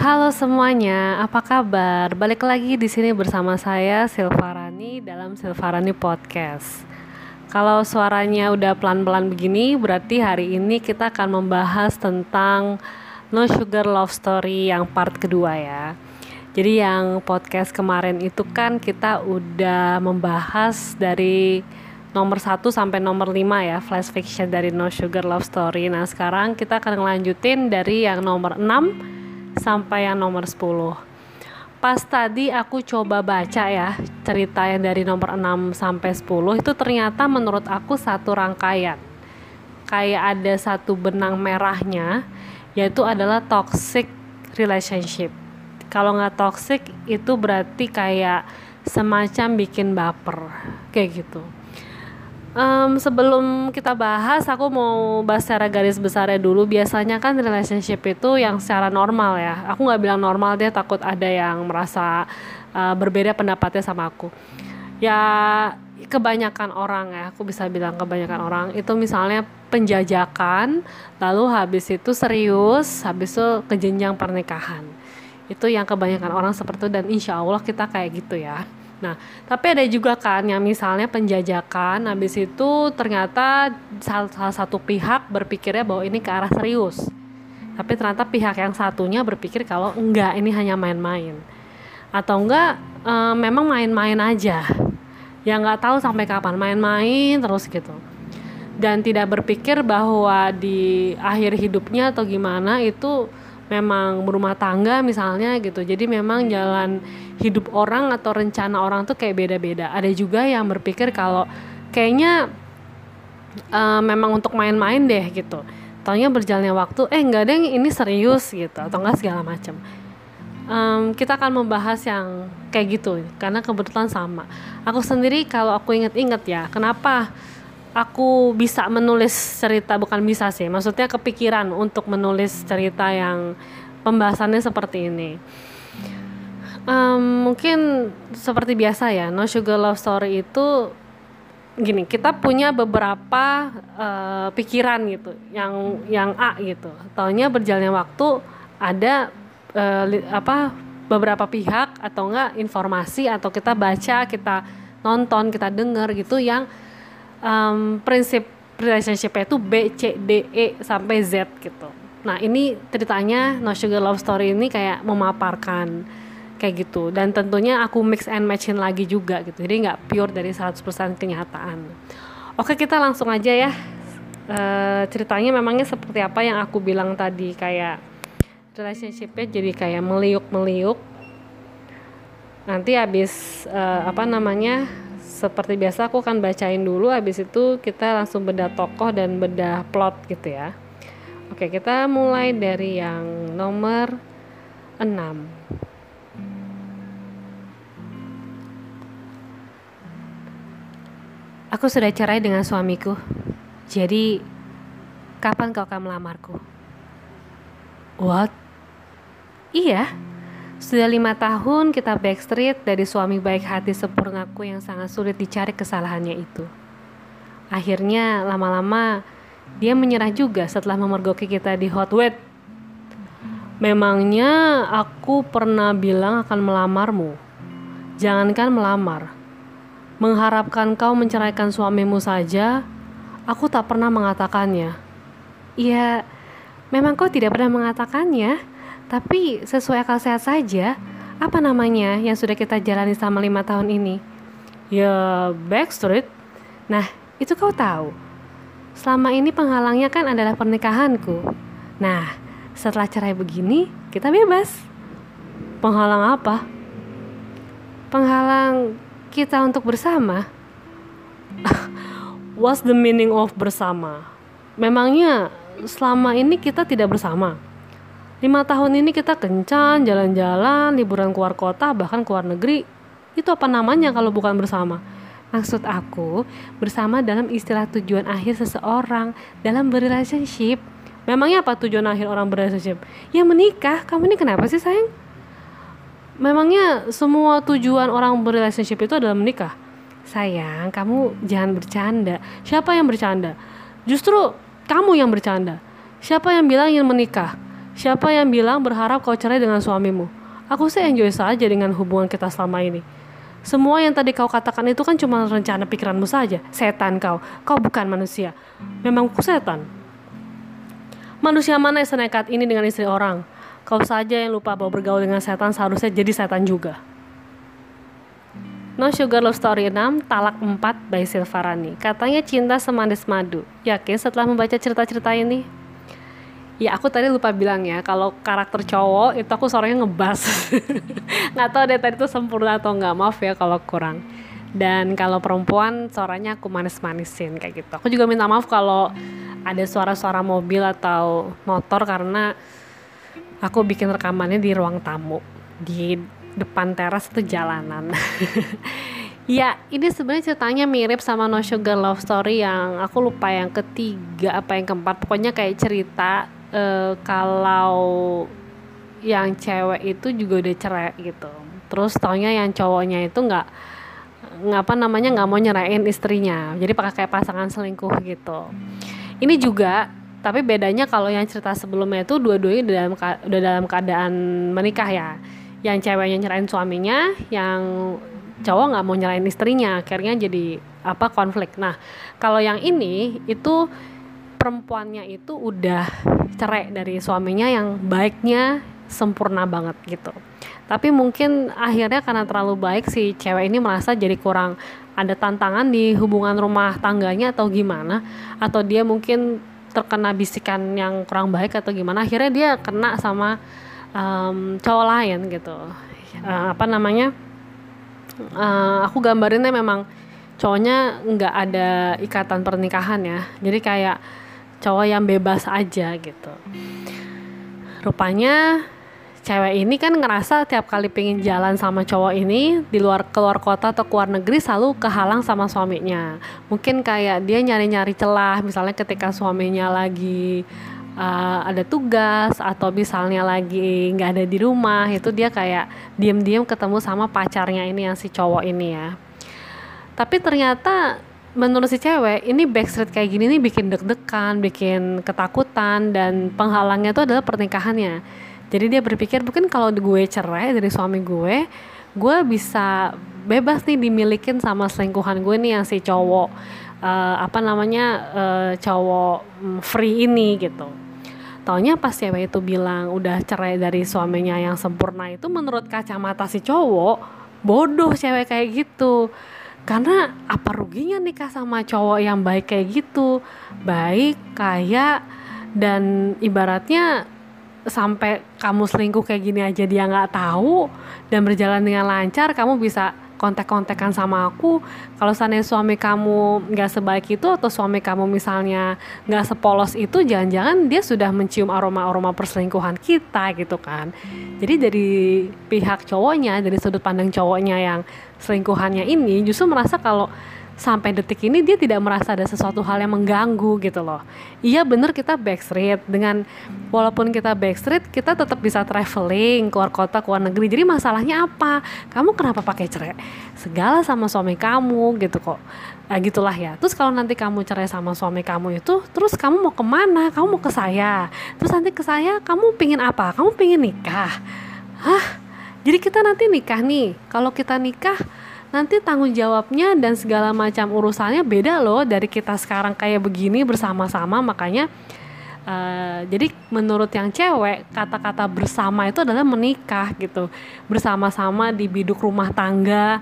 Halo semuanya, apa kabar? Balik lagi di sini bersama saya Silvarani dalam Silvarani Podcast. Kalau suaranya udah pelan-pelan begini, berarti hari ini kita akan membahas tentang No Sugar Love Story yang part kedua ya. Jadi yang podcast kemarin itu kan kita udah membahas dari nomor 1 sampai nomor 5 ya flash fiction dari No Sugar Love Story. Nah, sekarang kita akan ngelanjutin dari yang nomor 6 sampai yang nomor 10. Pas tadi aku coba baca ya cerita yang dari nomor 6 sampai 10 itu ternyata menurut aku satu rangkaian. Kayak ada satu benang merahnya yaitu adalah toxic relationship. Kalau nggak toxic itu berarti kayak semacam bikin baper kayak gitu um, sebelum kita bahas aku mau bahas secara garis besarnya dulu. Biasanya kan relationship itu yang secara normal ya. Aku nggak bilang normal dia takut ada yang merasa uh, berbeda pendapatnya sama aku. Ya kebanyakan orang ya aku bisa bilang kebanyakan orang itu misalnya penjajakan lalu habis itu serius habis itu ke jenjang pernikahan. Itu yang kebanyakan orang seperti itu dan insya Allah kita kayak gitu ya Nah, tapi ada juga kan yang misalnya penjajakan, habis itu ternyata salah, satu pihak berpikirnya bahwa ini ke arah serius. Tapi ternyata pihak yang satunya berpikir kalau enggak, ini hanya main-main. Atau enggak, e, memang main-main aja. Ya nggak tahu sampai kapan main-main terus gitu. Dan tidak berpikir bahwa di akhir hidupnya atau gimana itu memang berumah tangga misalnya gitu jadi memang jalan hidup orang atau rencana orang tuh kayak beda-beda. Ada juga yang berpikir kalau kayaknya uh, memang untuk main-main deh gitu. Taunya berjalannya waktu eh enggak deh ini serius gitu atau enggak segala macam um, kita akan membahas yang kayak gitu karena kebetulan sama. Aku sendiri kalau aku inget-inget ya kenapa aku bisa menulis cerita bukan bisa sih maksudnya kepikiran untuk menulis cerita yang pembahasannya seperti ini um, mungkin seperti biasa ya no sugar love story itu gini kita punya beberapa uh, pikiran gitu yang yang A gitu taunya berjalannya waktu ada uh, apa beberapa pihak atau enggak informasi atau kita baca kita nonton kita dengar gitu yang um, prinsip relationship itu B, C, D, E sampai Z gitu. Nah ini ceritanya No Sugar Love Story ini kayak memaparkan kayak gitu. Dan tentunya aku mix and matchin lagi juga gitu. Jadi nggak pure dari 100% kenyataan. Oke kita langsung aja ya. E, ceritanya memangnya seperti apa yang aku bilang tadi? Kayak relationshipnya jadi kayak meliuk-meliuk. Nanti habis e, apa namanya seperti biasa aku akan bacain dulu. Habis itu kita langsung bedah tokoh dan bedah plot gitu ya. Oke kita mulai dari yang nomor 6 Aku sudah cerai dengan suamiku Jadi Kapan kau akan melamarku? What? Iya sudah lima tahun kita backstreet dari suami baik hati sempurnaku yang sangat sulit dicari kesalahannya itu. Akhirnya lama-lama dia menyerah juga setelah memergoki kita di hot wet. Memangnya aku pernah bilang akan melamarmu. Jangankan melamar. Mengharapkan kau menceraikan suamimu saja, aku tak pernah mengatakannya. Iya, memang kau tidak pernah mengatakannya tapi sesuai akal sehat saja, apa namanya yang sudah kita jalani selama lima tahun ini? Ya, backstreet. Nah, itu kau tahu. Selama ini penghalangnya kan adalah pernikahanku. Nah, setelah cerai begini, kita bebas. Penghalang apa? Penghalang kita untuk bersama. What's the meaning of bersama? Memangnya selama ini kita tidak bersama? lima tahun ini kita kencan jalan-jalan liburan keluar kota bahkan keluar negeri itu apa namanya kalau bukan bersama maksud aku bersama dalam istilah tujuan akhir seseorang dalam berrelationship memangnya apa tujuan akhir orang berrelationship ya menikah kamu ini kenapa sih sayang memangnya semua tujuan orang berrelationship itu adalah menikah sayang kamu jangan bercanda siapa yang bercanda justru kamu yang bercanda siapa yang bilang ingin menikah Siapa yang bilang berharap kau cerai dengan suamimu? Aku sih enjoy saja dengan hubungan kita selama ini. Semua yang tadi kau katakan itu kan cuma rencana pikiranmu saja. Setan kau, kau bukan manusia. Memang ku setan. Manusia mana yang senekat ini dengan istri orang? Kau saja yang lupa bahwa bergaul dengan setan seharusnya jadi setan juga. No Sugar Love Story 6, Talak 4 by Silvarani. Katanya cinta semanis madu. Yakin setelah membaca cerita-cerita ini? Ya aku tadi lupa bilang ya, kalau karakter cowok itu aku suaranya ngebas. nggak tahu deh tadi itu sempurna atau nggak, maaf ya kalau kurang. Dan kalau perempuan suaranya aku manis-manisin kayak gitu. Aku juga minta maaf kalau ada suara-suara mobil atau motor karena aku bikin rekamannya di ruang tamu di depan teras itu jalanan. ya, ini sebenarnya ceritanya mirip sama No Sugar Love Story yang aku lupa yang ketiga apa yang keempat. Pokoknya kayak cerita uh, kalau yang cewek itu juga udah cerai gitu terus taunya yang cowoknya itu nggak nggak apa namanya nggak mau nyerain istrinya jadi pakai kayak pasangan selingkuh gitu ini juga tapi bedanya kalau yang cerita sebelumnya itu dua-duanya udah dalam udah dalam keadaan menikah ya. Yang ceweknya nyerain suaminya yang cowok nggak mau nyerain istrinya akhirnya jadi apa konflik. Nah kalau yang ini itu perempuannya itu udah cerai dari suaminya yang baiknya sempurna banget gitu. Tapi mungkin akhirnya karena terlalu baik si cewek ini merasa jadi kurang ada tantangan di hubungan rumah tangganya atau gimana atau dia mungkin terkena bisikan yang kurang baik atau gimana akhirnya dia kena sama um, cowok lain gitu. Uh, apa namanya uh, aku gambarinnya memang cowoknya nggak ada ikatan pernikahan ya. Jadi kayak cowok yang bebas aja gitu. Rupanya cewek ini kan ngerasa tiap kali pengen jalan sama cowok ini di luar keluar kota atau keluar negeri selalu kehalang sama suaminya mungkin kayak dia nyari-nyari celah misalnya ketika suaminya lagi uh, ada tugas atau misalnya lagi nggak ada di rumah itu dia kayak diem-diem ketemu sama pacarnya ini yang si cowok ini ya tapi ternyata menurut si cewek ini backstreet kayak gini nih bikin deg-degan, bikin ketakutan dan penghalangnya itu adalah pernikahannya. Jadi dia berpikir mungkin kalau gue cerai dari suami gue, gue bisa bebas nih dimilikin sama selingkuhan gue nih yang si cowok uh, apa namanya uh, cowok mm, free ini gitu. Taunya pas cewek itu bilang udah cerai dari suaminya yang sempurna itu menurut kacamata si cowok bodoh cewek kayak gitu karena apa ruginya nikah sama cowok yang baik kayak gitu baik kaya dan ibaratnya sampai kamu selingkuh kayak gini aja dia nggak tahu dan berjalan dengan lancar kamu bisa kontak-kontakan sama aku. Kalau sana suami kamu nggak sebaik itu atau suami kamu misalnya nggak sepolos itu jangan-jangan dia sudah mencium aroma-aroma perselingkuhan kita gitu kan. Jadi dari pihak cowoknya dari sudut pandang cowoknya yang selingkuhannya ini justru merasa kalau sampai detik ini dia tidak merasa ada sesuatu hal yang mengganggu gitu loh. Iya bener kita backstreet dengan walaupun kita backstreet kita tetap bisa traveling keluar kota keluar negeri. Jadi masalahnya apa? Kamu kenapa pakai cerai? Segala sama suami kamu gitu kok. Nah, gitulah ya. Terus kalau nanti kamu cerai sama suami kamu itu, terus kamu mau ke mana? Kamu mau ke saya. Terus nanti ke saya, kamu pingin apa? Kamu pingin nikah? Hah? Jadi kita nanti nikah nih. Kalau kita nikah, nanti tanggung jawabnya dan segala macam urusannya beda loh dari kita sekarang kayak begini bersama-sama. Makanya uh, jadi menurut yang cewek kata-kata bersama itu adalah menikah gitu. Bersama-sama di biduk rumah tangga.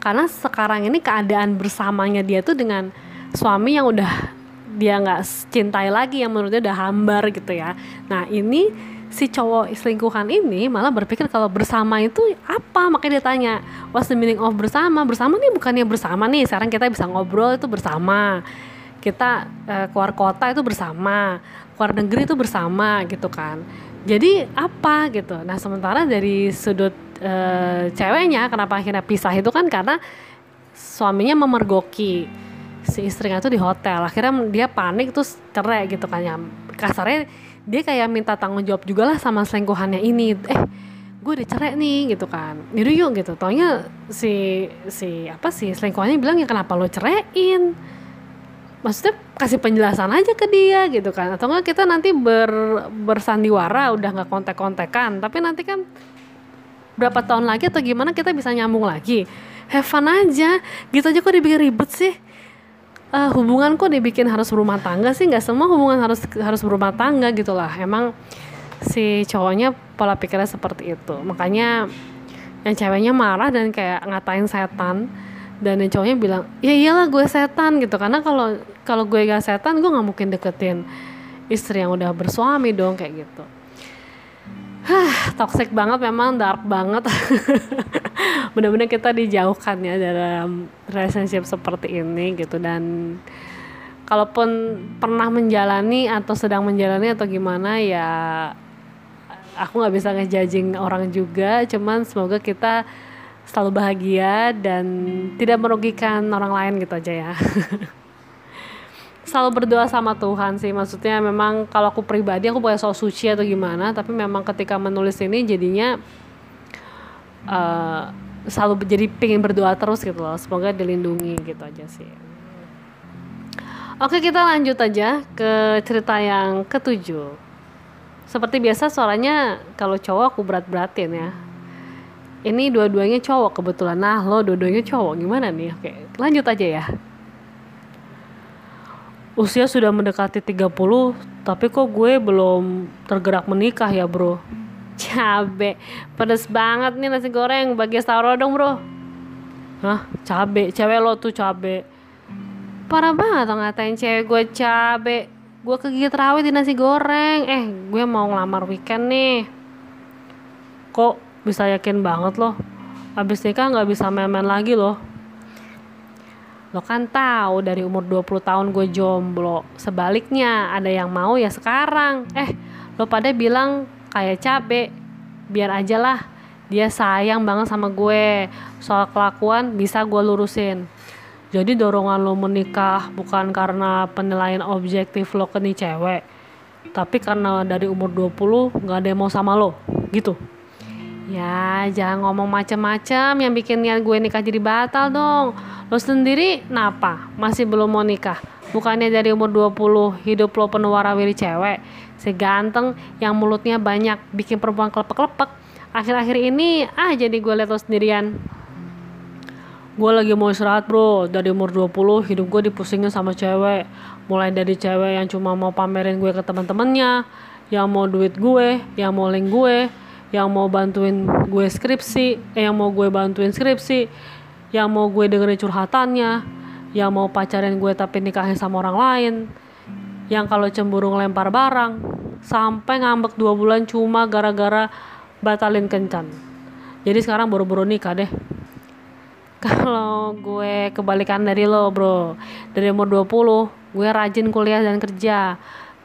Karena sekarang ini keadaan bersamanya dia tuh dengan suami yang udah dia nggak cintai lagi yang menurutnya udah hambar gitu ya. Nah ini si cowok selingkuhan ini malah berpikir kalau bersama itu apa? Makanya dia tanya what's the meaning of bersama? Bersama nih bukannya bersama nih sekarang kita bisa ngobrol itu bersama. Kita uh, keluar kota itu bersama keluar negeri itu bersama gitu kan. Jadi apa gitu? Nah sementara dari sudut uh, ceweknya kenapa akhirnya pisah itu kan karena suaminya memergoki si istrinya tuh di hotel. Akhirnya dia panik terus cerai gitu kan. Ya kasarnya dia kayak minta tanggung jawab juga lah sama selingkuhannya ini. Eh gue udah cerai nih gitu kan. Yaudah yuk gitu. Taunya si si apa sih selingkuhannya bilang ya kenapa lo ceraiin maksudnya kasih penjelasan aja ke dia gitu kan. Atau enggak kita nanti ber, bersandiwara udah nggak kontek-kontekan. Tapi nanti kan berapa tahun lagi atau gimana kita bisa nyambung lagi. Have fun aja. Gitu aja kok dibikin ribet sih uh, hubungan kok dibikin harus berumah tangga sih nggak semua hubungan harus harus berumah tangga gitulah emang si cowoknya pola pikirnya seperti itu. Makanya yang ceweknya marah dan kayak ngatain setan. Dan yang cowoknya bilang ya iyalah gue setan gitu. Karena kalau kalau gue gak setan gue nggak mungkin deketin istri yang udah bersuami dong kayak gitu Hah, toxic banget memang dark banget. Benar-benar kita dijauhkan ya dalam relationship seperti ini gitu. Dan kalaupun pernah menjalani atau sedang menjalani atau gimana ya aku nggak bisa ngejajing orang juga, cuman semoga kita selalu bahagia dan tidak merugikan orang lain gitu aja ya selalu berdoa sama Tuhan sih. Maksudnya memang kalau aku pribadi aku punya soal suci atau gimana tapi memang ketika menulis ini jadinya uh, selalu jadi pengen berdoa terus gitu loh. Semoga dilindungi gitu aja sih. Oke kita lanjut aja ke cerita yang ketujuh. Seperti biasa suaranya kalau cowok aku berat-beratin ya. Ini dua-duanya cowok kebetulan. Nah lo dua-duanya cowok gimana nih? Oke lanjut aja ya usia sudah mendekati 30 tapi kok gue belum tergerak menikah ya bro? Cabe pedes banget nih nasi goreng. Bagi sauro dong bro. Hah? Cabe? Cewek lo tuh cabe. Parah banget tuh ngatain cewek gue cabe. Gue kegigit rawit di nasi goreng. Eh gue mau ngelamar weekend nih. Kok bisa yakin banget loh abis nikah nggak bisa main-main lagi loh lo kan tahu dari umur 20 tahun gue jomblo. Sebaliknya ada yang mau ya sekarang. Eh lo pada bilang kayak cabe. Biar aja lah dia sayang banget sama gue. Soal kelakuan bisa gue lurusin. Jadi dorongan lo menikah bukan karena penilaian objektif lo ke nih cewek tapi karena dari umur 20 nggak ada yang mau sama lo. Gitu. Ya, jangan ngomong macam-macam yang bikin niat gue nikah jadi batal dong. Lo sendiri kenapa? Masih belum mau nikah? Bukannya dari umur 20 hidup lo penuh warawiri cewek. Seganteng yang mulutnya banyak bikin perempuan kelepek-kelepek. Akhir-akhir ini ah jadi gue liat lo sendirian. Gue lagi mau istirahat bro. Dari umur 20 hidup gue dipusingin sama cewek. Mulai dari cewek yang cuma mau pamerin gue ke teman-temannya, yang mau duit gue, yang mau link gue, yang mau bantuin gue skripsi, eh, yang mau gue bantuin skripsi, yang mau gue dengerin curhatannya, yang mau pacarin gue tapi nikahin sama orang lain, yang kalau cemburu ngelempar barang, sampai ngambek dua bulan cuma gara-gara batalin kencan. Jadi sekarang buru-buru nikah deh. Kalau gue kebalikan dari lo bro, dari umur 20, gue rajin kuliah dan kerja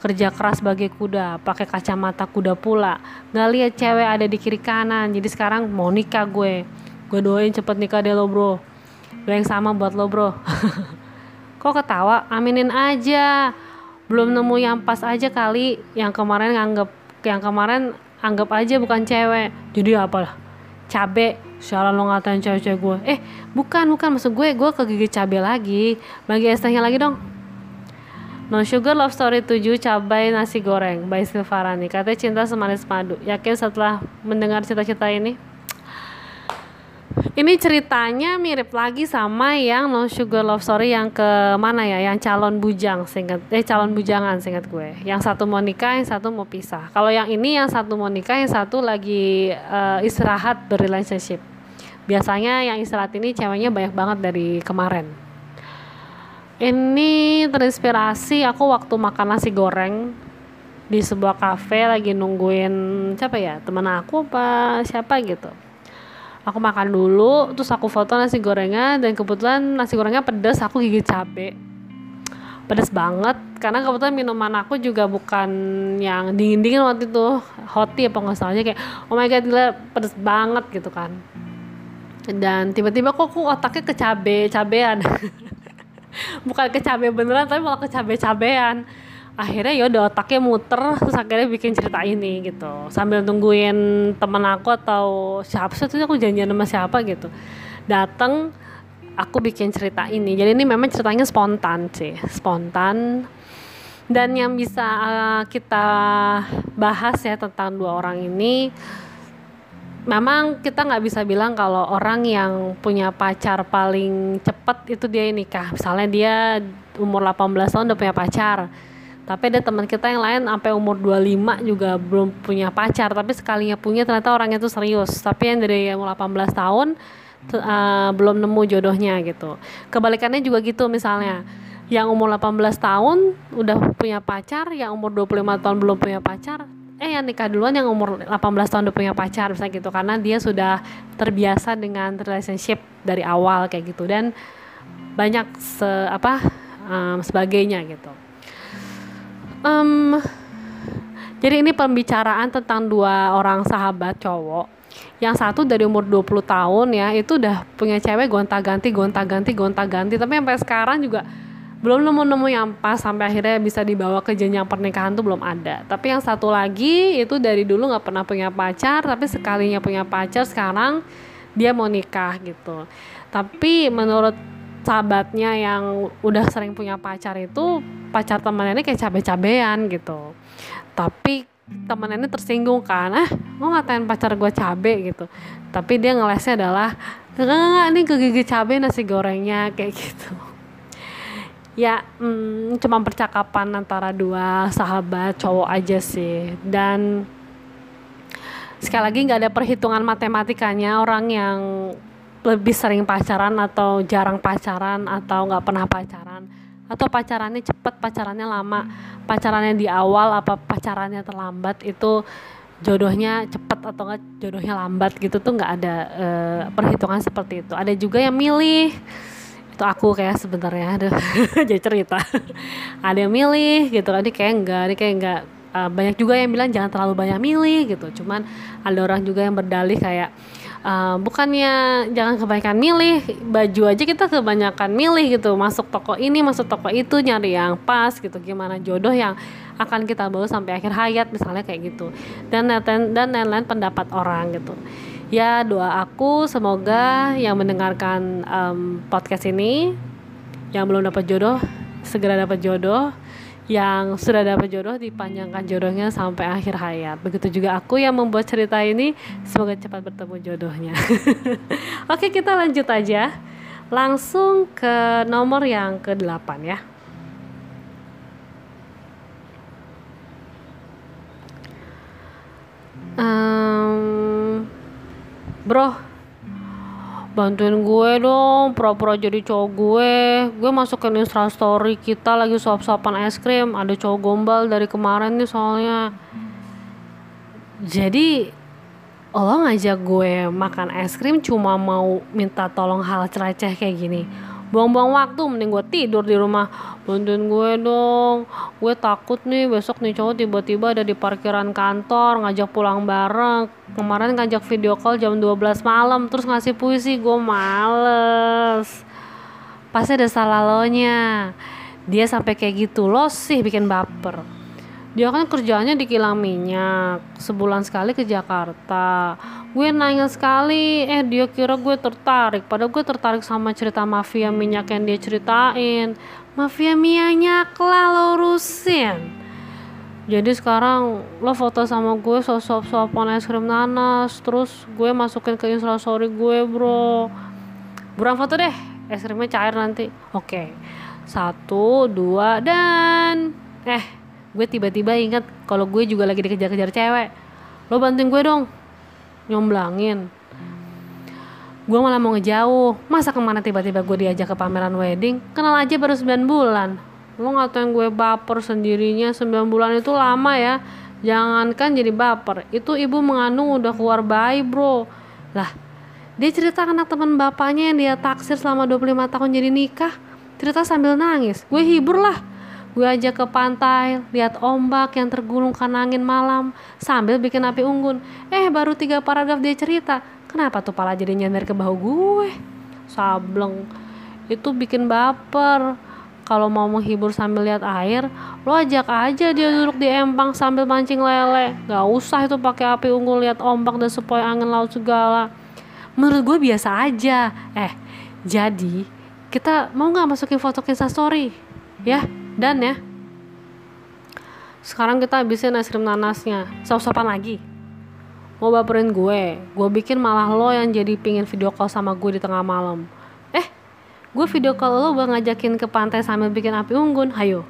kerja keras sebagai kuda pakai kacamata kuda pula nggak lihat cewek ada di kiri kanan jadi sekarang mau nikah gue gue doain cepet nikah deh lo bro. Lo yang sama buat lo bro. Kok ketawa? Aminin aja. Belum nemu yang pas aja kali. Yang kemarin nganggep yang kemarin anggap aja bukan cewek. Jadi apa cabe. Sialan lo ngatain cewek-cewek gue Eh bukan bukan. Maksud gue Gue kegigit cabe lagi. Bagi estahnya lagi dong. No Sugar Love Story 7 Cabai Nasi Goreng by Silvarani. Katanya cinta semanis madu. Yakin setelah mendengar cerita-cerita ini? Ini ceritanya mirip lagi sama yang No Sugar Love Story yang ke mana ya? Yang calon bujang singkat eh calon bujangan singkat gue. Yang satu mau nikah, yang satu mau pisah. Kalau yang ini yang satu mau nikah, yang satu lagi uh, istirahat berrelationship. Biasanya yang istirahat ini ceweknya banyak banget dari kemarin ini terinspirasi aku waktu makan nasi goreng di sebuah kafe lagi nungguin siapa ya teman aku apa siapa gitu aku makan dulu terus aku foto nasi gorengnya dan kebetulan nasi gorengnya pedas aku gigit cabe. Pedas banget karena kebetulan minuman aku juga bukan yang dingin dingin waktu itu. Hot apa nggak salahnya kayak oh my god gila pedas banget gitu kan. Dan tiba-tiba kok aku otaknya ke cabe cabean. Bukan kecabe beneran tapi malah kecabe-cabean akhirnya ya udah otaknya muter terus akhirnya bikin cerita ini gitu. Sambil tungguin temen aku atau siapa sih aku janjian sama siapa gitu. Dateng aku bikin cerita ini. Jadi ini memang ceritanya spontan sih spontan. Dan yang bisa uh, kita bahas ya tentang dua orang ini memang kita nggak bisa bilang kalau orang yang punya pacar paling cepet itu dia nikah. Misalnya dia umur 18 tahun udah punya pacar tapi ada teman kita yang lain sampai umur 25 juga belum punya pacar. Tapi sekalinya punya ternyata orangnya itu serius. Tapi yang dari umur 18 tahun uh, belum nemu jodohnya gitu. Kebalikannya juga gitu misalnya. Yang umur 18 tahun udah punya pacar yang umur 25 tahun belum punya pacar eh yang nikah duluan yang umur 18 tahun udah punya pacar misalnya gitu. Karena dia sudah terbiasa dengan relationship dari awal kayak gitu. Dan banyak se apa um, sebagainya gitu um, jadi ini pembicaraan tentang dua orang sahabat cowok. Yang satu dari umur 20 tahun ya itu udah punya cewek gonta-ganti gonta-ganti gonta-ganti. Tapi sampai sekarang juga belum nemu-nemu yang pas sampai akhirnya bisa dibawa ke jenjang pernikahan tuh belum ada. Tapi yang satu lagi itu dari dulu nggak pernah punya pacar tapi sekalinya punya pacar sekarang dia mau nikah gitu. Tapi menurut sahabatnya yang udah sering punya pacar itu pacar temannya ini kayak cabe-cabean gitu. Tapi temen ini tersinggung kan ah mau ngatain pacar gue cabe? gitu. Tapi dia ngelesnya adalah enggak enggak ini kegigit cabe nasi gorengnya kayak gitu. Ya hmm, cuma percakapan antara dua sahabat cowok aja sih. Dan sekali lagi nggak ada perhitungan matematikanya orang yang lebih sering pacaran atau jarang pacaran atau nggak pernah pacaran? Atau pacarannya cepet pacarannya lama? Pacarannya di awal apa pacarannya terlambat itu jodohnya cepet atau enggak jodohnya lambat gitu tuh nggak ada uh, perhitungan seperti itu. Ada juga yang milih. Itu aku kayak sebenarnya ada jadi cerita. Ada yang milih gitu kan ini kayak enggak ini kayak enggak uh, banyak juga yang bilang jangan terlalu banyak milih gitu. Cuman ada orang juga yang berdalih kayak uh, bukannya jangan kebanyakan milih baju aja kita kebanyakan milih gitu. Masuk toko ini masuk toko itu nyari yang pas gitu. Gimana jodoh yang akan kita bawa sampai akhir hayat misalnya kayak gitu. Dan dan lain-lain pendapat orang gitu. Ya doa aku semoga yang mendengarkan um, podcast ini yang belum dapat jodoh segera dapat jodoh yang sudah dapat jodoh dipanjangkan jodohnya sampai akhir hayat. Begitu juga aku yang membuat cerita ini semoga cepat bertemu jodohnya. Oke, kita lanjut aja. Langsung ke nomor yang ke-8 ya. Um, bro bantuin gue dong pura-pura jadi cowok gue. Gue masukin instastory kita lagi suap-suapan es krim ada cowok gombal dari kemarin nih soalnya. Jadi lo ngajak gue makan es krim cuma mau minta tolong hal cereceh kayak gini buang-buang waktu mending gue tidur di rumah. Bantuin gue dong. Gue takut nih besok nih cowok tiba-tiba ada di parkiran kantor ngajak pulang bareng. Kemarin ngajak video call jam 12 malam terus ngasih puisi. Gue males. Pasti ada salah lo nya dia sampai kayak gitu lo sih bikin baper dia kan kerjanya di kilang minyak sebulan sekali ke Jakarta. Gue nanya sekali eh dia kira gue tertarik. Padahal gue tertarik sama cerita mafia minyak yang dia ceritain. Mafia minyak lah lo urusin jadi sekarang lo foto sama gue sosok sopan es krim nanas terus gue masukin ke instastory gue bro. Buruan foto deh? Es krimnya cair nanti. Oke. Satu dua dan eh gue tiba-tiba ingat kalau gue juga lagi dikejar-kejar cewek. Lo bantuin gue dong. Nyomblangin. Gue malah mau ngejauh. Masa ke mana tiba-tiba gue diajak ke pameran wedding? Kenal aja baru 9 bulan. Lo ngatain gue baper sendirinya. 9 bulan itu lama ya. Jangankan jadi baper. Itu ibu mengandung udah keluar bayi bro. Lah dia cerita anak teman bapaknya yang dia taksir selama 25 tahun jadi nikah. Cerita sambil nangis. Gue hibur lah Gue ajak ke pantai, lihat ombak yang tergulung karena angin malam, sambil bikin api unggun. Eh, baru tiga paragraf dia cerita. Kenapa tuh pala jadi nyender ke bahu gue? Sableng. Itu bikin baper. Kalau mau menghibur sambil lihat air, lo ajak aja dia duduk di empang sambil mancing lele. Gak usah itu pakai api unggun lihat ombak dan supaya angin laut segala. Menurut gue biasa aja. Eh, jadi kita mau nggak masukin foto Insta Story ya dan ya sekarang kita habisin es krim nanasnya. Sop-sopan lagi. Mau baperin gue. Gue bikin malah lo yang jadi pingin video call sama gue di tengah malam. Eh gue video call lo gue ngajakin ke pantai sambil bikin api unggun. Hayo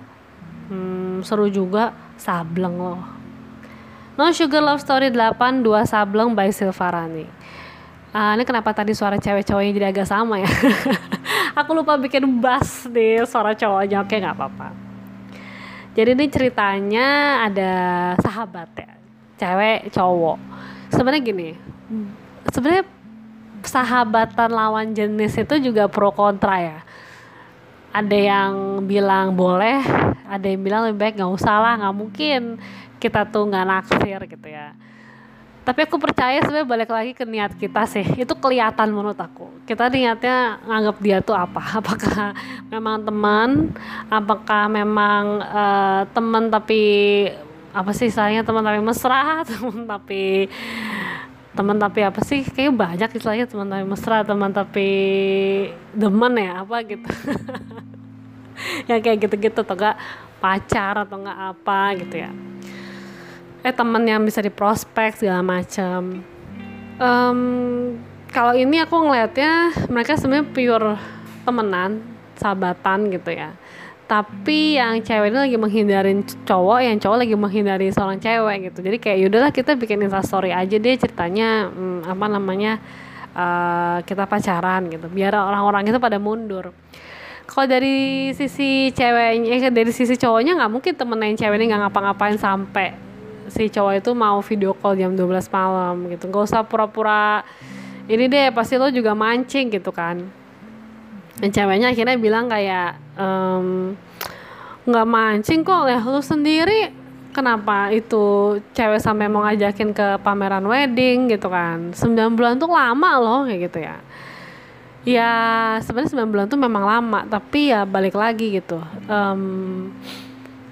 hmm, seru juga. Sableng lo. No Sugar Love Story 8 Dua Sableng by Silvarani. Uh, Ini kenapa tadi suara cewek cowoknya jadi agak sama ya Aku lupa bikin bass di suara cowoknya. Oke gak apa-apa. Jadi ini ceritanya ada sahabat ya Cewek cowok. Sebenarnya gini Sebenarnya sahabatan lawan jenis itu juga pro kontra ya. Ada yang bilang boleh, ada yang bilang lebih baik nggak usah lah, nggak mungkin. Kita tuh nggak naksir gitu ya tapi aku percaya sebenarnya balik lagi ke niat kita sih. Itu kelihatan menurut aku. Kita niatnya nganggap dia tuh apa? Apakah memang teman? Apakah memang uh, teman tapi apa sih istilahnya? Teman tapi mesra? Teman tapi teman tapi apa sih? Kayak banyak istilahnya teman tapi mesra teman tapi demen ya apa gitu. Yang kayak gitu-gitu atau enggak pacar atau enggak apa gitu ya eh temen yang bisa diprospek segala macam. Um, kalau ini aku ngelihatnya mereka sebenarnya pure temenan sahabatan gitu ya. Tapi yang cewek ini lagi menghindarin cowok yang cowok lagi menghindari seorang cewek gitu. Jadi kayak yaudahlah kita bikin instastory aja deh ceritanya hmm, apa namanya uh, kita pacaran gitu. Biar orang-orang itu pada mundur. Kalau dari sisi ceweknya eh, dari sisi cowoknya nggak mungkin temen yang cewek ini nggak ngapa-ngapain sampai si cowok itu mau video call jam 12 malam gitu. Gak usah pura-pura ini deh pasti lo juga mancing gitu kan. Dan ceweknya akhirnya bilang kayak nggak mancing kok ya lo sendiri. Kenapa itu cewek sampai mau ngajakin ke pameran wedding gitu kan. 9 bulan tuh lama loh kayak gitu ya. Ya sebenarnya 9 bulan tuh memang lama tapi ya balik lagi gitu. Um,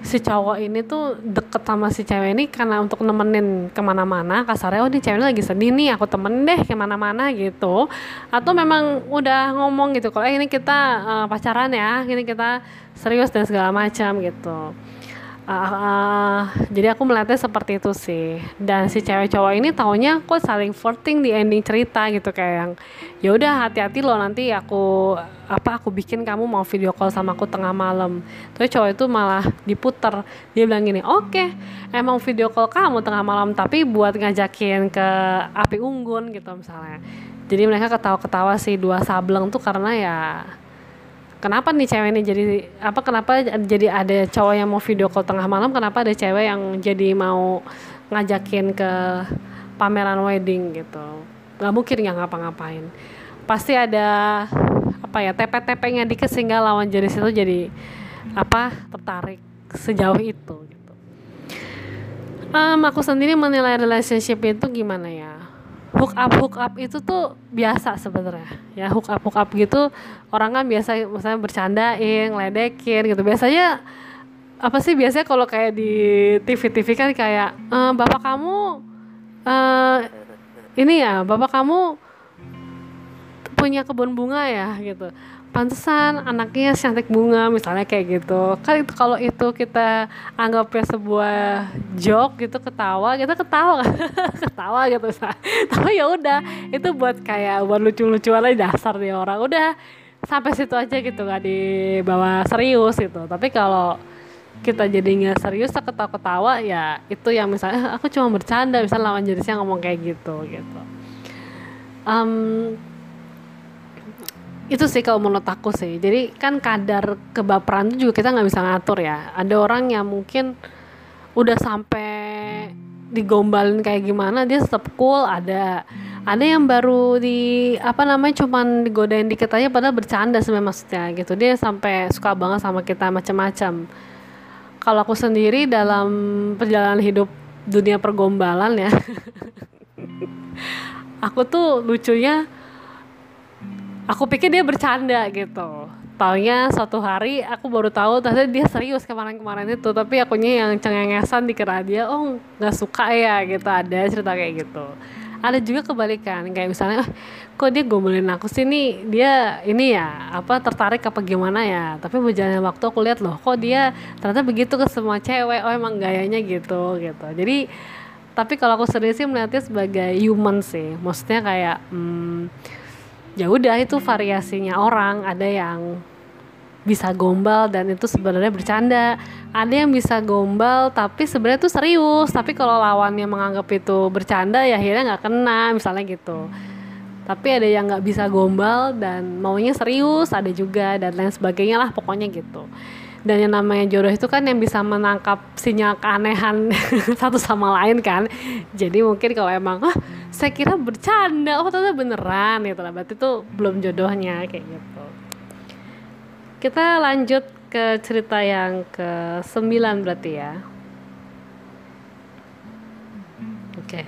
si cowok ini tuh deket sama si cewek ini karena untuk nemenin ke mana-mana kasarnya oh ini cewek lagi sedih nih aku temenin deh ke mana-mana gitu. Atau memang udah ngomong gitu kalau eh ini kita uh, pacaran ya ini kita serius dan segala macam gitu uh, uh, jadi aku melihatnya seperti itu sih. Dan si cewek cowok ini taunya kok saling flirting di ending cerita gitu kayak yang ya udah hati-hati loh nanti aku apa aku bikin kamu mau video call sama aku tengah malam. Tapi cowok itu malah diputer. Dia bilang gini oke okay, emang video call kamu tengah malam tapi buat ngajakin ke api unggun gitu misalnya. Jadi mereka ketawa-ketawa sih dua sableng tuh karena ya kenapa nih cewek ini jadi apa kenapa jadi ada cowok yang mau video call tengah malam? Kenapa ada cewek yang jadi mau ngajakin ke pameran wedding gitu? Nggak mungkin nggak ngapa-ngapain. Pasti ada apa ya tepe-tepenya dikit sehingga lawan jenis itu jadi apa tertarik sejauh itu gitu. Um, aku sendiri menilai relationship itu gimana ya hook up hook up itu tuh biasa sebenarnya. Ya hook up hook up gitu orang kan biasa misalnya bercandain ledekin gitu. Biasanya apa sih biasanya kalau kayak di TV TV kan kayak e, bapak kamu uh, ini ya bapak kamu punya kebun bunga ya gitu pantesan anaknya cantik bunga misalnya kayak gitu. Kan itu kalau itu kita anggapnya sebuah joke gitu ketawa kita ketawa. Ketawa gitu tapi ya udah itu buat kayak buat lucu-lucuan aja dasar nih orang. Udah sampai situ aja gitu nggak dibawa serius gitu. Tapi kalau kita jadi nggak serius ketawa-ketawa ya itu yang misalnya aku cuma bercanda misalnya lawan jenisnya ngomong kayak gitu gitu. Um, itu sih kalau menurut aku sih. Jadi kan kadar kebaperan itu juga kita nggak bisa ngatur ya. Ada orang yang mungkin udah sampai digombalin kayak gimana dia tetap cool ada. Ada yang baru di apa namanya cuman digodain dikit aja padahal bercanda sebenarnya maksudnya gitu. Dia sampai suka banget sama kita macam-macam. Kalau aku sendiri dalam perjalanan hidup dunia pergombalan ya aku tuh lucunya aku pikir dia bercanda gitu. Taunya suatu hari aku baru tahu ternyata dia serius kemarin-kemarin itu tapi akunya yang cengengesan dikira dia oh nggak suka ya gitu. Ada cerita kayak gitu. Ada juga kebalikan kayak misalnya oh, kok dia gombalin aku sih nih? Dia ini ya apa tertarik apa gimana ya? Tapi berjalannya waktu aku lihat loh kok dia ternyata begitu ke semua cewek? Oh emang gayanya gitu gitu. Jadi tapi kalau aku sendiri sih melihatnya sebagai human sih. Maksudnya kayak hmm, ya udah itu variasinya orang. Ada yang bisa gombal dan itu sebenarnya bercanda. Ada yang bisa gombal tapi sebenarnya itu serius. Tapi kalau lawannya menganggap itu bercanda ya akhirnya nggak kena misalnya gitu. Tapi ada yang nggak bisa gombal dan maunya serius ada juga dan lain sebagainya lah pokoknya gitu dan yang namanya jodoh itu kan yang bisa menangkap sinyal keanehan satu sama lain kan jadi mungkin kalau emang ah saya kira bercanda oh ternyata beneran gitu lah berarti itu belum jodohnya kayak gitu kita lanjut ke cerita yang ke sembilan berarti ya. Oke.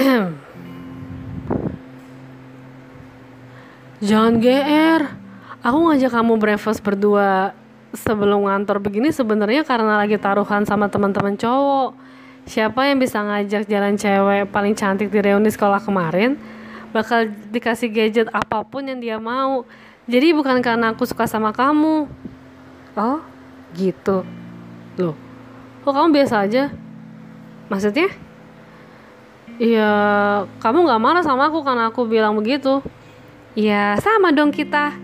Okay. Jangan GR. Aku ngajak kamu breakfast berdua sebelum ngantor begini sebenarnya karena lagi taruhan sama teman-teman cowok. Siapa yang bisa ngajak jalan cewek paling cantik di reuni sekolah kemarin? bakal dikasih gadget apa pun yang dia mau jadi bukan karena aku suka sama kamu oh gitu loh kok kamu biasa aja maksudnya Iya, kamu gak marah sama aku karena aku bilang begitu. Ya, sama dong kita.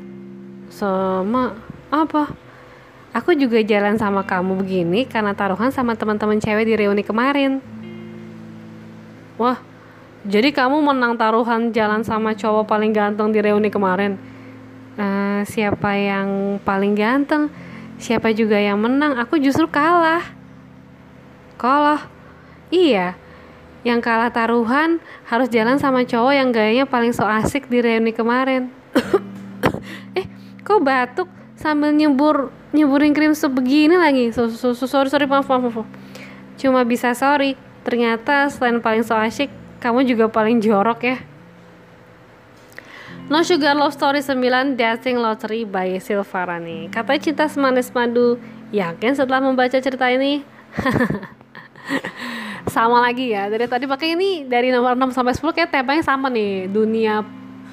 Sama apa? Aku juga jalan sama kamu begini karena taruhan sama teman-teman cewek di reuni kemarin. Wah, jadi kamu menang taruhan jalan sama cowok paling ganteng di reuni kemarin. Uh, siapa yang paling ganteng? Siapa juga yang menang? Aku justru kalah. Kalah? Iya. Yang kalah taruhan harus jalan sama cowok yang gayanya paling so asik di reuni kemarin. eh, kok batuk sambil nyebur nyeburin krim sup begini lagi? So, so, so, sorry sorry maaf maaf maaf. Cuma bisa sorry. Ternyata selain paling so asik, kamu juga paling jorok ya. No Sugar Love Story 9 Dancing Lottery by Silvarani Katanya cinta semanis madu Yakin setelah membaca cerita ini? sama lagi ya Dari tadi pakai ini dari nomor 6 sampai 10 kayak temanya sama nih Dunia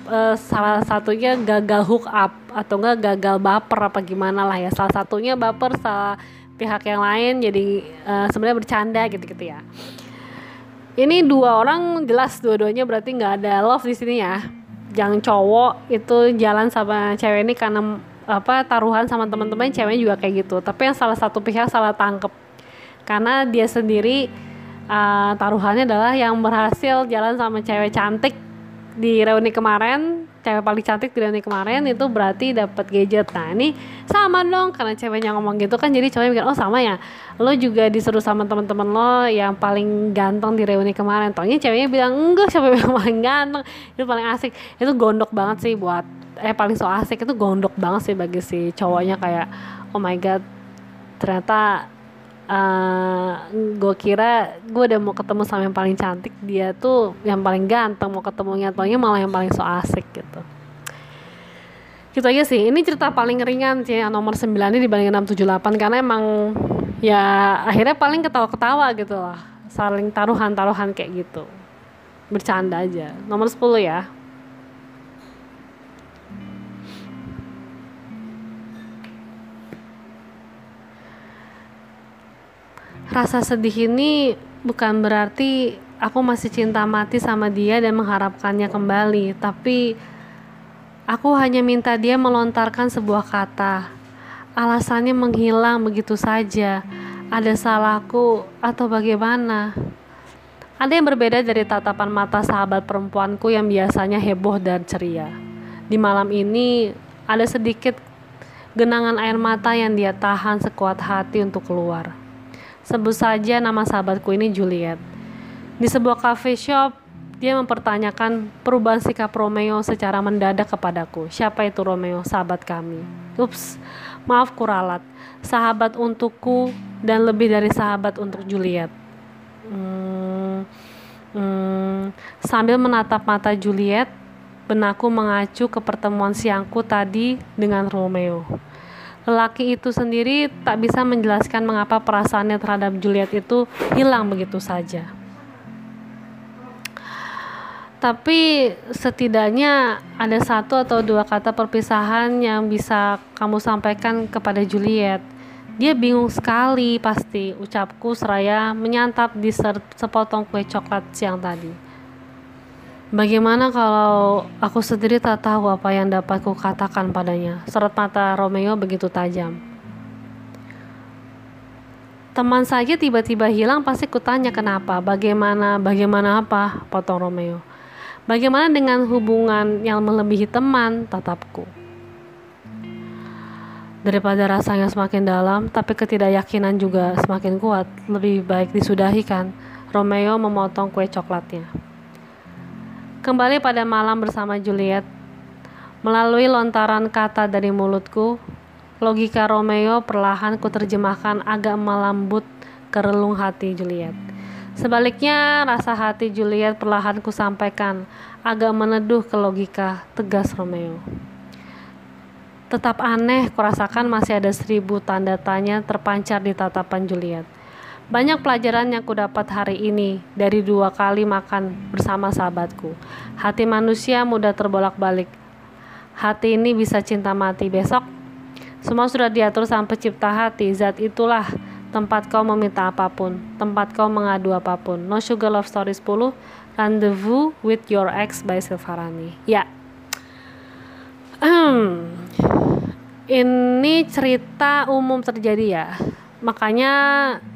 uh, salah satunya gagal hook up Atau enggak gagal baper apa gimana lah ya. Salah satunya baper salah pihak yang lain jadi uh, sebenarnya bercanda gitu-gitu ya. Ini dua orang jelas dua-duanya berarti nggak ada love di sini ya. Yang cowok itu jalan sama cewek ini karena apa taruhan sama teman-teman ceweknya juga kayak gitu. Tapi yang salah satu pihak salah tangkep. Karena dia sendiri uh, taruhannya adalah yang berhasil jalan sama cewek cantik di reuni kemarin cewek paling cantik di reuni kemarin itu berarti dapat gadget. Nah ini sama dong karena ceweknya ngomong gitu kan jadi cowoknya mikir oh sama ya? Lo juga disuruh sama teman-teman lo yang paling ganteng di reuni kemarin. Tohnya ceweknya bilang enggak siapa yang paling ganteng? Itu paling asik. Itu gondok banget sih buat eh paling so asik. Itu gondok banget sih bagi si cowoknya kayak oh my god ternyata uh, eh, gue kira gue udah mau ketemu sama yang paling cantik dia tuh yang paling ganteng mau ketemu nyatanya malah yang paling so asik gitu. Gitu aja sih. Ini cerita paling ringan sih yang nomor 9 ini dibanding 678 karena emang ya akhirnya paling ketawa-ketawa gitu lah. Saling taruhan-taruhan kayak gitu. Bercanda aja. Nomor 10 ya rasa sedih ini bukan berarti aku masih cinta mati sama dia dan mengharapkannya kembali, tapi aku hanya minta dia melontarkan sebuah kata. Alasannya menghilang begitu saja. Ada salahku atau bagaimana? Ada yang berbeda dari tatapan mata sahabat perempuanku yang biasanya heboh dan ceria. Di malam ini ada sedikit genangan air mata yang dia tahan sekuat hati untuk keluar. Sebut saja nama sahabatku ini Juliet. Di sebuah cafe shop, dia mempertanyakan perubahan sikap Romeo secara mendadak kepadaku. Siapa itu Romeo? Sahabat kami. Ups, maaf kuralat. Sahabat untukku dan lebih dari sahabat untuk Juliet. Hmm, hmm, sambil menatap mata Juliet, benakku mengacu ke pertemuan siangku tadi dengan Romeo lelaki itu sendiri tak bisa menjelaskan mengapa perasaannya terhadap Juliet itu hilang begitu saja. Tapi setidaknya ada satu atau dua kata perpisahan yang bisa kamu sampaikan kepada Juliet. Dia bingung sekali pasti, ucapku seraya menyantap dessert sepotong kue coklat siang tadi. Bagaimana kalau aku sendiri tak tahu apa yang dapat kukatakan padanya? Sorot mata Romeo begitu tajam. Teman saja tiba-tiba hilang pasti kutanya kenapa, bagaimana, bagaimana apa, potong Romeo. Bagaimana dengan hubungan yang melebihi teman, tatapku. Daripada rasanya semakin dalam, tapi ketidakyakinan juga semakin kuat, lebih baik disudahi kan? Romeo memotong kue coklatnya. Kembali pada malam bersama Juliet, melalui lontaran kata dari mulutku, logika Romeo perlahan kuterjemahkan agak melambut ke relung hati Juliet. Sebaliknya, rasa hati Juliet perlahan kusampaikan agak meneduh ke logika tegas Romeo. Tetap aneh, kurasakan masih ada seribu tanda tanya terpancar di tatapan Juliet. Banyak pelajaran yang kudapat hari ini dari dua kali makan bersama sahabatku. Hati manusia mudah terbolak-balik. Hati ini bisa cinta mati besok. Semua sudah diatur sang pencipta hati. Zat itulah tempat kau meminta apa pun, tempat kau mengadu apa pun. No Sugar Love Story 10, Rendezvous with Your Ex by Silvarani. Ya. Ini cerita umum terjadi ya makanya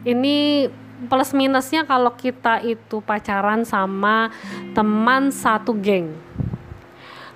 ini plus minusnya kalau kita itu pacaran sama teman satu geng.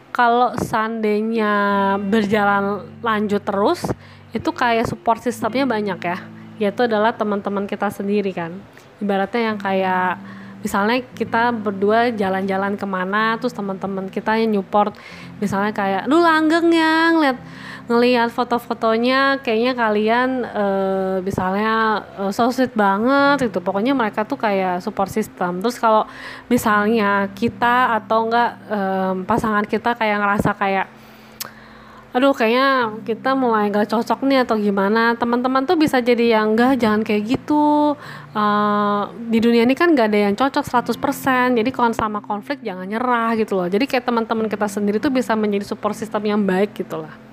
Kalau seandainya berjalan lanjut terus itu kayak support sistemnya banyak ya. Yaitu adalah teman-teman kita sendiri kan. Ibaratnya yang kayak misalnya kita berdua jalan-jalan ke mana terus teman-teman kita yang nyupport misalnya kayak lu langgeng ya ngeliat ngelihat foto-fotonya kayaknya kalian uh, misalnya uh, so sweet banget gitu. Pokoknya mereka tuh kayak support system. Terus kalau misalnya kita atau enggak um, pasangan kita kayak ngerasa kayak aduh kayaknya kita mulai gak cocok nih atau gimana. Teman-teman tuh bisa jadi yang enggak jangan kayak gitu. Uh, di dunia ini kan gak ada yang cocok 100% jadi kalau sama konflik jangan nyerah gitu loh. Jadi kayak teman-teman kita sendiri tuh bisa menjadi support system yang baik gitu lah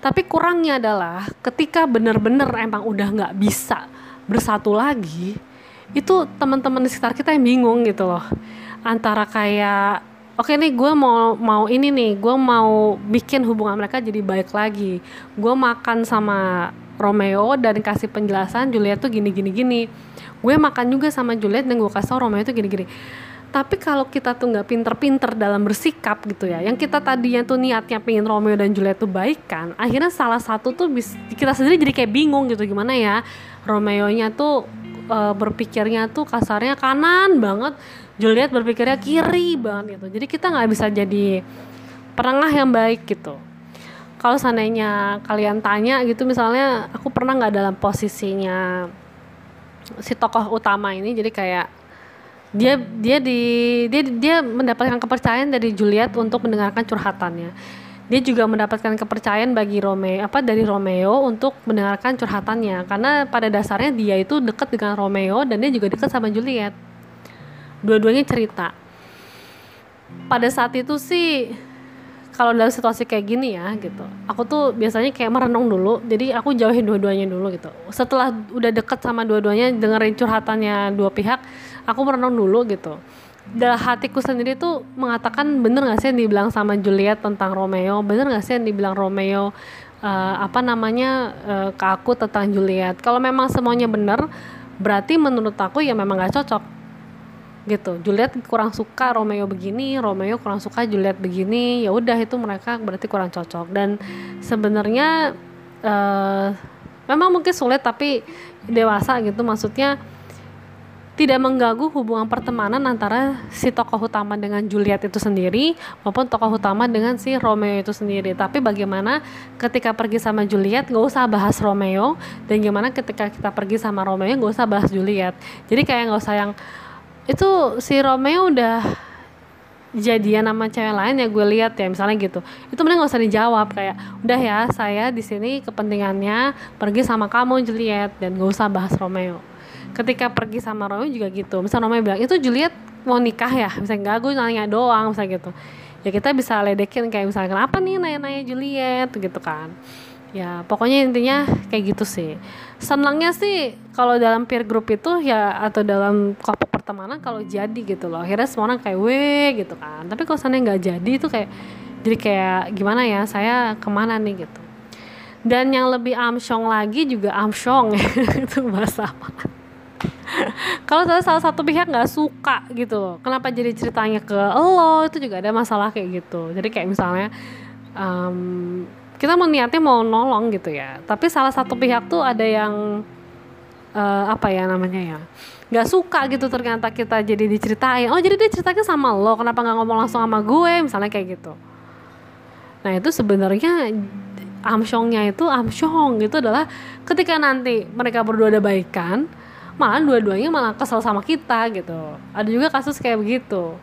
tapi kurangnya adalah ketika benar-benar emang udah nggak bisa bersatu lagi itu teman-teman di sekitar kita yang bingung gitu loh. Antara kayak oke nih gue mau mau ini nih gue mau bikin hubungan mereka jadi baik lagi. Gue makan sama Romeo dan kasih penjelasan Juliet tuh gini gini gini. Gue makan juga sama Juliet dan gue kasih tau Romeo tuh gini gini tapi kalau kita tuh nggak pinter-pinter dalam bersikap gitu ya yang kita tadinya tuh niatnya pengen Romeo dan Juliet tuh baik kan akhirnya salah satu tuh bis, kita sendiri jadi kayak bingung gitu gimana ya Romeo nya tuh e, berpikirnya tuh kasarnya kanan banget Juliet berpikirnya kiri banget gitu. Jadi kita nggak bisa jadi perengah yang baik gitu. Kalau seandainya kalian tanya gitu misalnya aku pernah nggak dalam posisinya si tokoh utama ini jadi kayak dia dia di dia dia mendapatkan kepercayaan dari Juliet untuk mendengarkan curhatannya. Dia juga mendapatkan kepercayaan bagi Romeo apa dari Romeo untuk mendengarkan curhatannya. Karena pada dasarnya dia itu dekat dengan Romeo dan dia juga dekat sama Juliet. Dua-duanya cerita. Pada saat itu sih kalau dalam situasi kayak gini ya gitu. Aku tuh biasanya kayak merenung dulu jadi aku jauhin dua-duanya dulu gitu. Setelah udah deket sama dua-duanya dengerin curhatannya dua pihak aku merenung dulu gitu. Dalam hatiku sendiri tuh mengatakan bener gak sih yang dibilang sama Juliet tentang Romeo? Bener gak sih yang dibilang Romeo uh, apa namanya uh, ke aku tentang Juliet? Kalau memang semuanya bener berarti menurut aku ya memang gak cocok gitu. Juliet kurang suka Romeo begini Romeo kurang suka Juliet begini. Ya udah itu mereka berarti kurang cocok. Dan sebenarnya uh, memang mungkin sulit tapi dewasa gitu. Maksudnya tidak mengganggu hubungan pertemanan antara si tokoh utama dengan Juliet itu sendiri maupun tokoh utama dengan si Romeo itu sendiri. Tapi bagaimana ketika pergi sama Juliet gak usah bahas Romeo. Dan gimana ketika kita pergi sama Romeo gak usah bahas Juliet. Jadi kayak gak usah yang itu si Romeo udah jadian sama cewek lain ya gue lihat ya misalnya gitu. Itu mending gak usah dijawab kayak udah ya saya di sini kepentingannya pergi sama kamu Juliet dan gak usah bahas Romeo. Ketika pergi sama Romeo juga gitu. Misal Romeo bilang itu Juliet mau nikah ya? Misalnya enggak gue nanya doang misalnya gitu. Ya kita bisa ledekin kayak misalnya kenapa nih nanya-nanya Juliet? gitu kan. Ya pokoknya intinya kayak gitu sih senangnya sih kalau dalam peer group itu ya atau dalam kelompok pertemanan kalau jadi gitu loh. Akhirnya semua orang kayak weh gitu kan. Tapi kalau sana nggak jadi itu kayak jadi kayak gimana ya saya ke mana nih? gitu. Dan yang lebih amsyong lagi juga amsyong itu bahasa apa? Kalau salah satu pihak nggak suka gitu kenapa jadi ceritanya ke lo? Itu juga ada masalah kayak gitu. Jadi kayak misalnya um, kita mau niatnya mau nolong gitu ya. Tapi salah satu pihak tuh ada yang uh, apa ya namanya ya nggak suka gitu ternyata kita jadi diceritain. Oh jadi dia ceritanya sama lo kenapa nggak ngomong langsung sama gue? Misalnya kayak gitu. Nah itu sebenarnya amsyongnya itu amsyong gitu adalah ketika nanti mereka berdua ada baikan malah dua-duanya malah kesel sama kita gitu. Ada juga kasus kayak begitu.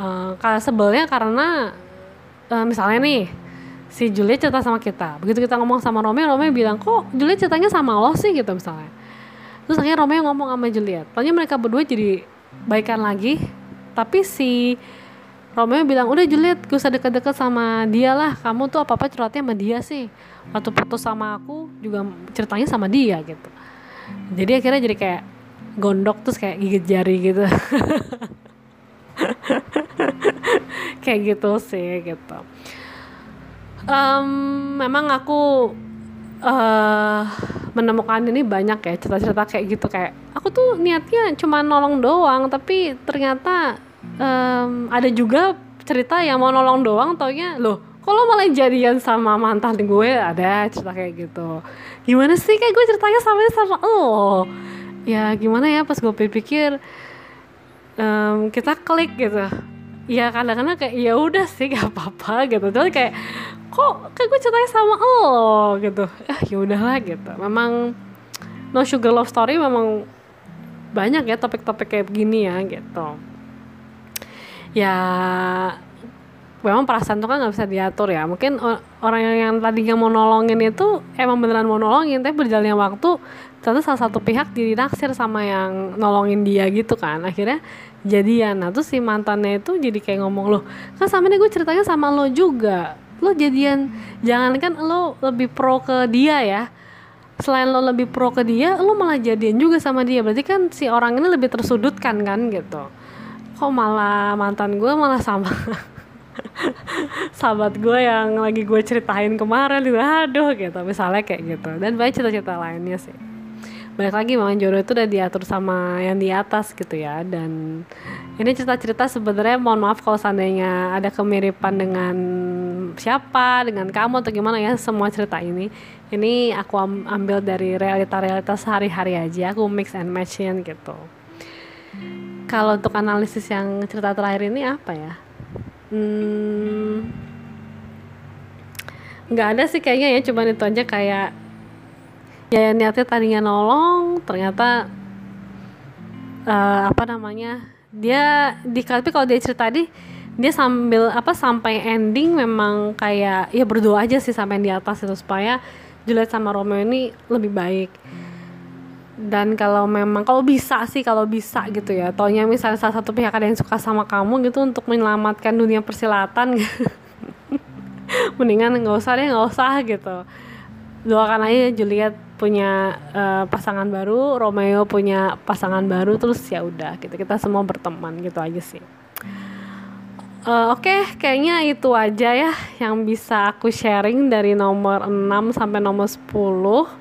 Uh, sebelnya karena uh, misalnya nih si Julia cerita sama kita. Begitu kita ngomong sama Romeo Romeo bilang kok Julia ceritanya sama lo sih? gitu misalnya. Terus akhirnya Romeo ngomong sama Juliet tanya mereka berdua jadi baikan lagi. Tapi si Romeo bilang udah Juliet gak usah deket-deket sama dia lah. Kamu tuh apa-apa curhatnya sama dia sih. Waktu putus sama aku juga ceritanya sama dia gitu. Jadi akhirnya jadi kayak gondok terus kayak gigit jari gitu. Kayak gitu sih gitu um, memang aku uh, menemukan ini banyak ya cerita-cerita kayak gitu. Kayak aku tuh niatnya cuma nolong doang tapi ternyata um, ada juga cerita yang mau nolong doang. Taunya loh kalau malah jadian sama mantan gue? Ada cerita kayak gitu. Gimana sih? Kayak gue ceritanya sama sama oh ya gimana ya? Pas gue pikir um, kita klik gitu ya kadang-kadang kayak ya udah sih gak apa-apa gitu. Tapi kayak kok kayak gue ceritanya sama lo gitu. Ah ya udahlah gitu. Memang no sugar love story memang banyak ya topik-topik kayak begini ya gitu. Ya memang perasaan tuh kan nggak bisa diatur ya. Mungkin orang yang tadinya mau nolongin itu emang beneran mau nolongin tapi berjalannya waktu ternyata salah satu pihak jadi naksir sama yang nolongin dia gitu kan. Akhirnya jadian. Nah terus si mantannya itu jadi kayak ngomong loh kan sama nih gue ceritanya sama lo juga. Lo jadian. Jangan kan lo lebih pro ke dia ya. Selain lo lebih pro ke dia lo malah jadian juga sama dia. Berarti kan si orang ini lebih tersudutkan kan gitu. Kok malah mantan gue malah sama sahabat gue yang lagi gue ceritain kemarin gitu. Aduh gitu. Misalnya kayak gitu. Dan banyak cerita-cerita lainnya sih balik lagi memang jodoh itu udah diatur sama yang di atas gitu ya. Dan ini cerita-cerita sebenarnya mohon maaf kalau seandainya ada kemiripan dengan siapa dengan kamu atau gimana ya semua cerita ini. Ini aku ambil dari realita-realitas sehari-hari aja aku mix and matchin gitu. Kalau untuk analisis yang cerita terakhir ini apa ya? Hmm, nggak ada sih kayaknya ya cuman itu aja kayak ya niatnya tadinya nolong ternyata uh, apa namanya dia di tapi kalau dia cerita tadi dia sambil apa sampai ending memang kayak ya berdoa aja sih sampai di atas itu supaya Juliet sama Romeo ini lebih baik. Dan kalau memang kalau bisa sih kalau bisa gitu ya. Taunya misalnya salah satu pihak ada yang suka sama kamu gitu untuk menyelamatkan dunia persilatan mendingan nggak usah deh nggak usah gitu. Doakan aja Juliet punya uh, pasangan baru Romeo punya pasangan baru terus ya udah gitu. Kita semua berteman gitu aja sih. Uh, Oke, okay, kayaknya itu aja ya yang bisa aku sharing dari nomor 6 sampai nomor 10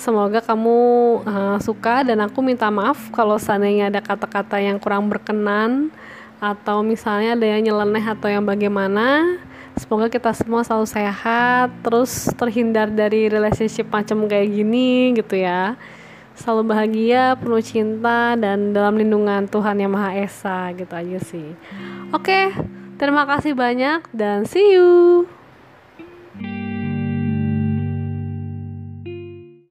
Semoga kamu uh, suka dan aku minta maaf kalau seandainya ada kata-kata yang kurang berkenan atau misalnya ada yang nyeleneh atau yang bagaimana. Semoga kita semua selalu sehat, terus terhindar dari relationship macam kayak gini gitu ya. Selalu bahagia, penuh cinta dan dalam lindungan Tuhan Yang Maha Esa gitu aja sih. Oke, terima kasih banyak dan see you.